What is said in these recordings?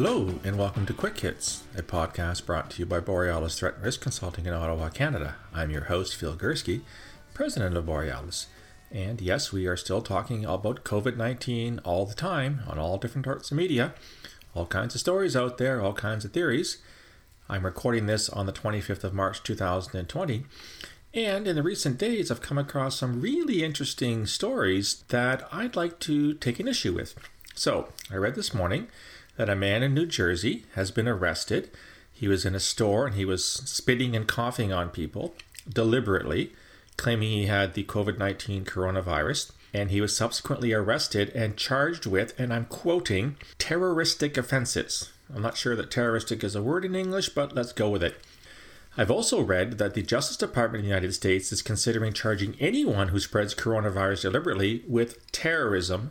Hello, and welcome to Quick Hits, a podcast brought to you by Borealis Threat and Risk Consulting in Ottawa, Canada. I'm your host, Phil Gurski, president of Borealis. And yes, we are still talking about COVID 19 all the time on all different parts of media, all kinds of stories out there, all kinds of theories. I'm recording this on the 25th of March 2020. And in the recent days, I've come across some really interesting stories that I'd like to take an issue with. So, I read this morning that a man in New Jersey has been arrested. He was in a store and he was spitting and coughing on people deliberately, claiming he had the COVID 19 coronavirus. And he was subsequently arrested and charged with, and I'm quoting, terroristic offenses. I'm not sure that terroristic is a word in English, but let's go with it. I've also read that the Justice Department of the United States is considering charging anyone who spreads coronavirus deliberately with terrorism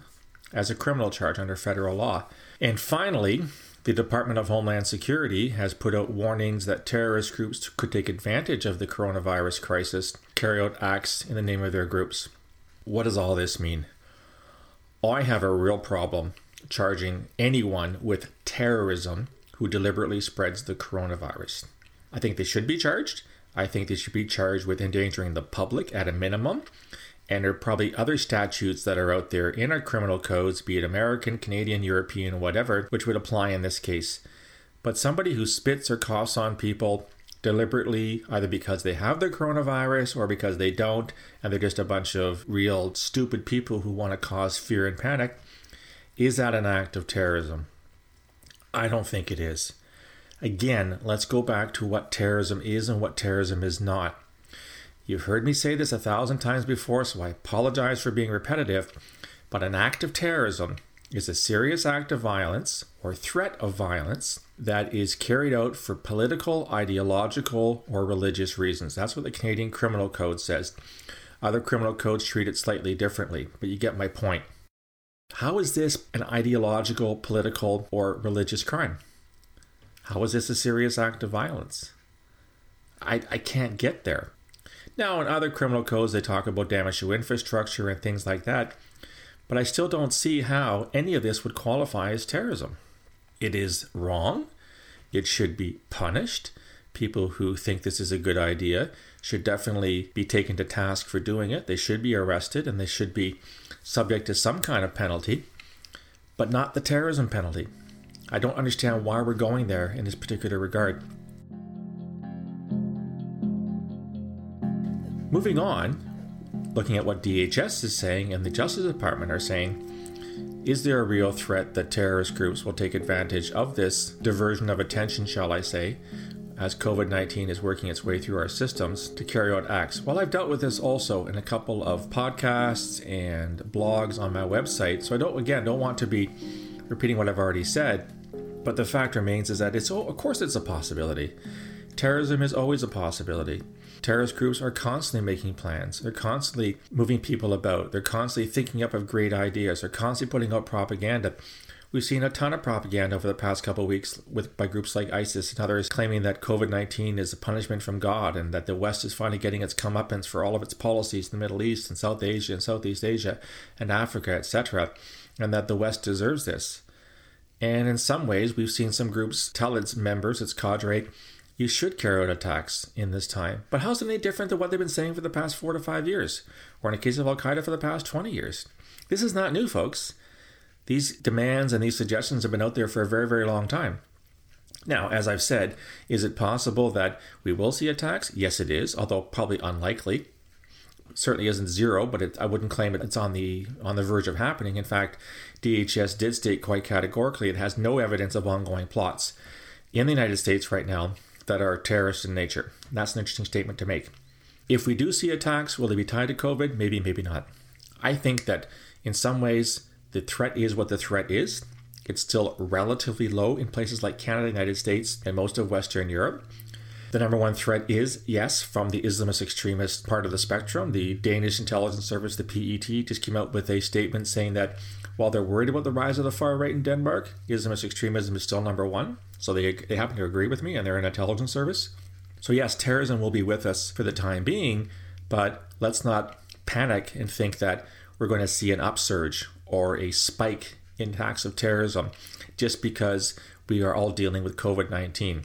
as a criminal charge under federal law. And finally, the Department of Homeland Security has put out warnings that terrorist groups could take advantage of the coronavirus crisis, carry out acts in the name of their groups. What does all this mean? I have a real problem charging anyone with terrorism who deliberately spreads the coronavirus. I think they should be charged. I think they should be charged with endangering the public at a minimum. And there are probably other statutes that are out there in our criminal codes, be it American, Canadian, European, whatever, which would apply in this case. But somebody who spits or coughs on people deliberately, either because they have the coronavirus or because they don't, and they're just a bunch of real stupid people who want to cause fear and panic, is that an act of terrorism? I don't think it is. Again, let's go back to what terrorism is and what terrorism is not. You've heard me say this a thousand times before, so I apologize for being repetitive, but an act of terrorism is a serious act of violence or threat of violence that is carried out for political, ideological, or religious reasons. That's what the Canadian Criminal Code says. Other criminal codes treat it slightly differently, but you get my point. How is this an ideological, political, or religious crime? How is this a serious act of violence? I, I can't get there. Now, in other criminal codes, they talk about damage to infrastructure and things like that, but I still don't see how any of this would qualify as terrorism. It is wrong. It should be punished. People who think this is a good idea should definitely be taken to task for doing it. They should be arrested and they should be subject to some kind of penalty, but not the terrorism penalty. I don't understand why we're going there in this particular regard. Moving on, looking at what DHS is saying and the Justice Department are saying, is there a real threat that terrorist groups will take advantage of this diversion of attention, shall I say, as COVID 19 is working its way through our systems to carry out acts? Well, I've dealt with this also in a couple of podcasts and blogs on my website, so I don't, again, don't want to be repeating what I've already said, but the fact remains is that it's, oh, of course, it's a possibility. Terrorism is always a possibility. Terrorist groups are constantly making plans. They're constantly moving people about. They're constantly thinking up of great ideas. They're constantly putting out propaganda. We've seen a ton of propaganda over the past couple of weeks with by groups like ISIS and others claiming that COVID nineteen is a punishment from God and that the West is finally getting its comeuppance for all of its policies in the Middle East and South Asia and Southeast Asia and Africa, etc., and that the West deserves this. And in some ways, we've seen some groups tell its members, its cadre, you should carry out attacks in this time. But how's it any different than what they've been saying for the past four to five years, or in the case of Al Qaeda for the past 20 years? This is not new, folks. These demands and these suggestions have been out there for a very, very long time. Now, as I've said, is it possible that we will see attacks? Yes, it is, although probably unlikely. Certainly isn't zero, but it, I wouldn't claim it, it's on the on the verge of happening. In fact, DHS did state quite categorically it has no evidence of ongoing plots in the United States right now that are terrorist in nature. That's an interesting statement to make. If we do see attacks, will they be tied to COVID? Maybe, maybe not. I think that in some ways the threat is what the threat is. It's still relatively low in places like Canada, United States, and most of Western Europe. The number one threat is, yes, from the Islamist extremist part of the spectrum. The Danish intelligence service, the PET, just came out with a statement saying that while they're worried about the rise of the far right in Denmark, Islamist extremism is still number one. So they, they happen to agree with me and they're an intelligence service. So, yes, terrorism will be with us for the time being, but let's not panic and think that we're going to see an upsurge or a spike in acts of terrorism just because we are all dealing with COVID 19.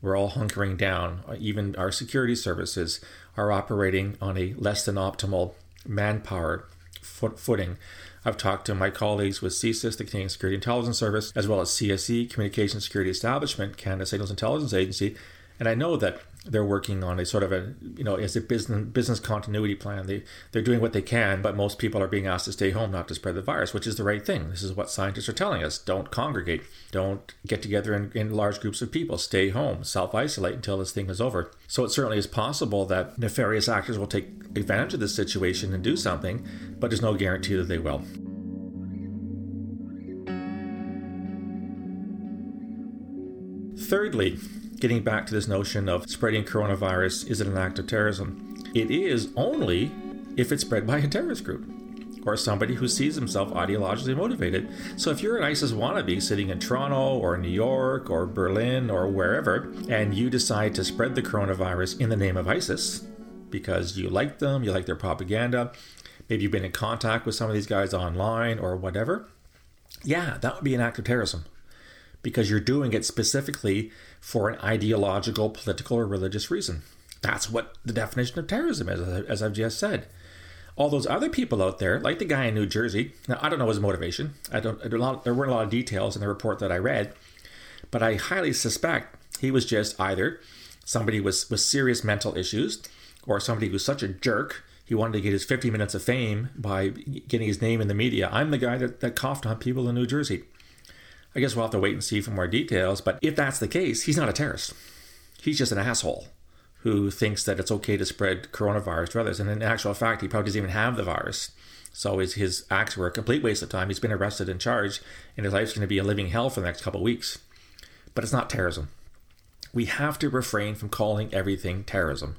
We're all hunkering down. Even our security services are operating on a less than optimal manpower foot- footing. I've talked to my colleagues with CSIS, the Canadian Security Intelligence Service, as well as CSE, Communication Security Establishment, Canada Signals Intelligence Agency, and I know that they're working on a sort of a you know as a business business continuity plan. They they're doing what they can, but most people are being asked to stay home, not to spread the virus, which is the right thing. This is what scientists are telling us: don't congregate, don't get together in, in large groups of people, stay home, self isolate until this thing is over. So it certainly is possible that nefarious actors will take advantage of this situation and do something, but there's no guarantee that they will. Thirdly, getting back to this notion of spreading coronavirus is it an act of terrorism? It is only if it's spread by a terrorist group or somebody who sees himself ideologically motivated. So if you're an ISIS wannabe sitting in Toronto or New York or Berlin or wherever, and you decide to spread the coronavirus in the name of ISIS because you like them, you like their propaganda, maybe you've been in contact with some of these guys online or whatever, yeah, that would be an act of terrorism because you're doing it specifically for an ideological, political, or religious reason. That's what the definition of terrorism is, as I've just said. All those other people out there, like the guy in New Jersey, now I don't know his motivation. I don't. I don't there weren't a lot of details in the report that I read, but I highly suspect he was just either somebody with with serious mental issues, or somebody who's such a jerk he wanted to get his 50 minutes of fame by getting his name in the media. I'm the guy that, that coughed on people in New Jersey. I guess we'll have to wait and see for more details. But if that's the case, he's not a terrorist. He's just an asshole who thinks that it's okay to spread coronavirus to others. And in actual fact, he probably doesn't even have the virus. So his, his acts were a complete waste of time. He's been arrested and charged, and his life's going to be a living hell for the next couple of weeks. But it's not terrorism. We have to refrain from calling everything terrorism.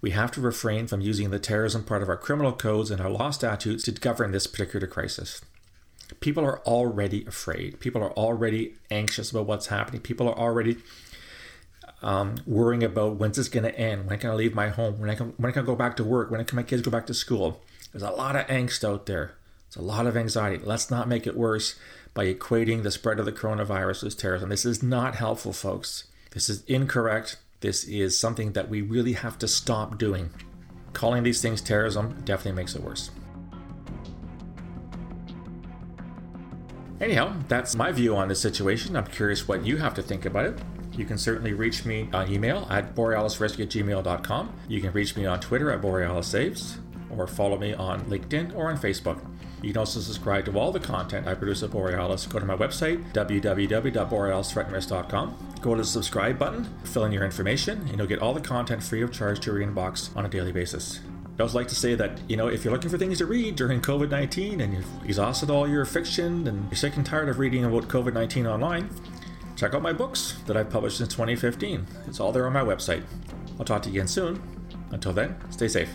We have to refrain from using the terrorism part of our criminal codes and our law statutes to govern this particular crisis people are already afraid. People are already anxious about what's happening. People are already um, worrying about when's this going to end? When can I leave my home? When I can when can I go back to work? When can my kids go back to school? There's a lot of angst out there. There's a lot of anxiety. Let's not make it worse by equating the spread of the coronavirus with terrorism. This is not helpful, folks. This is incorrect. This is something that we really have to stop doing. Calling these things terrorism definitely makes it worse. Anyhow, that's my view on this situation. I'm curious what you have to think about it. You can certainly reach me on email at borealisrescue at gmail.com. You can reach me on Twitter at borealissaves, or follow me on LinkedIn or on Facebook. You can also subscribe to all the content I produce at Borealis. Go to my website, www.borealisthreatandrisk.com. Go to the subscribe button, fill in your information, and you'll get all the content free of charge to your inbox on a daily basis. I always like to say that, you know, if you're looking for things to read during COVID 19 and you've exhausted all your fiction and you're sick and tired of reading about COVID 19 online, check out my books that I've published since 2015. It's all there on my website. I'll talk to you again soon. Until then, stay safe.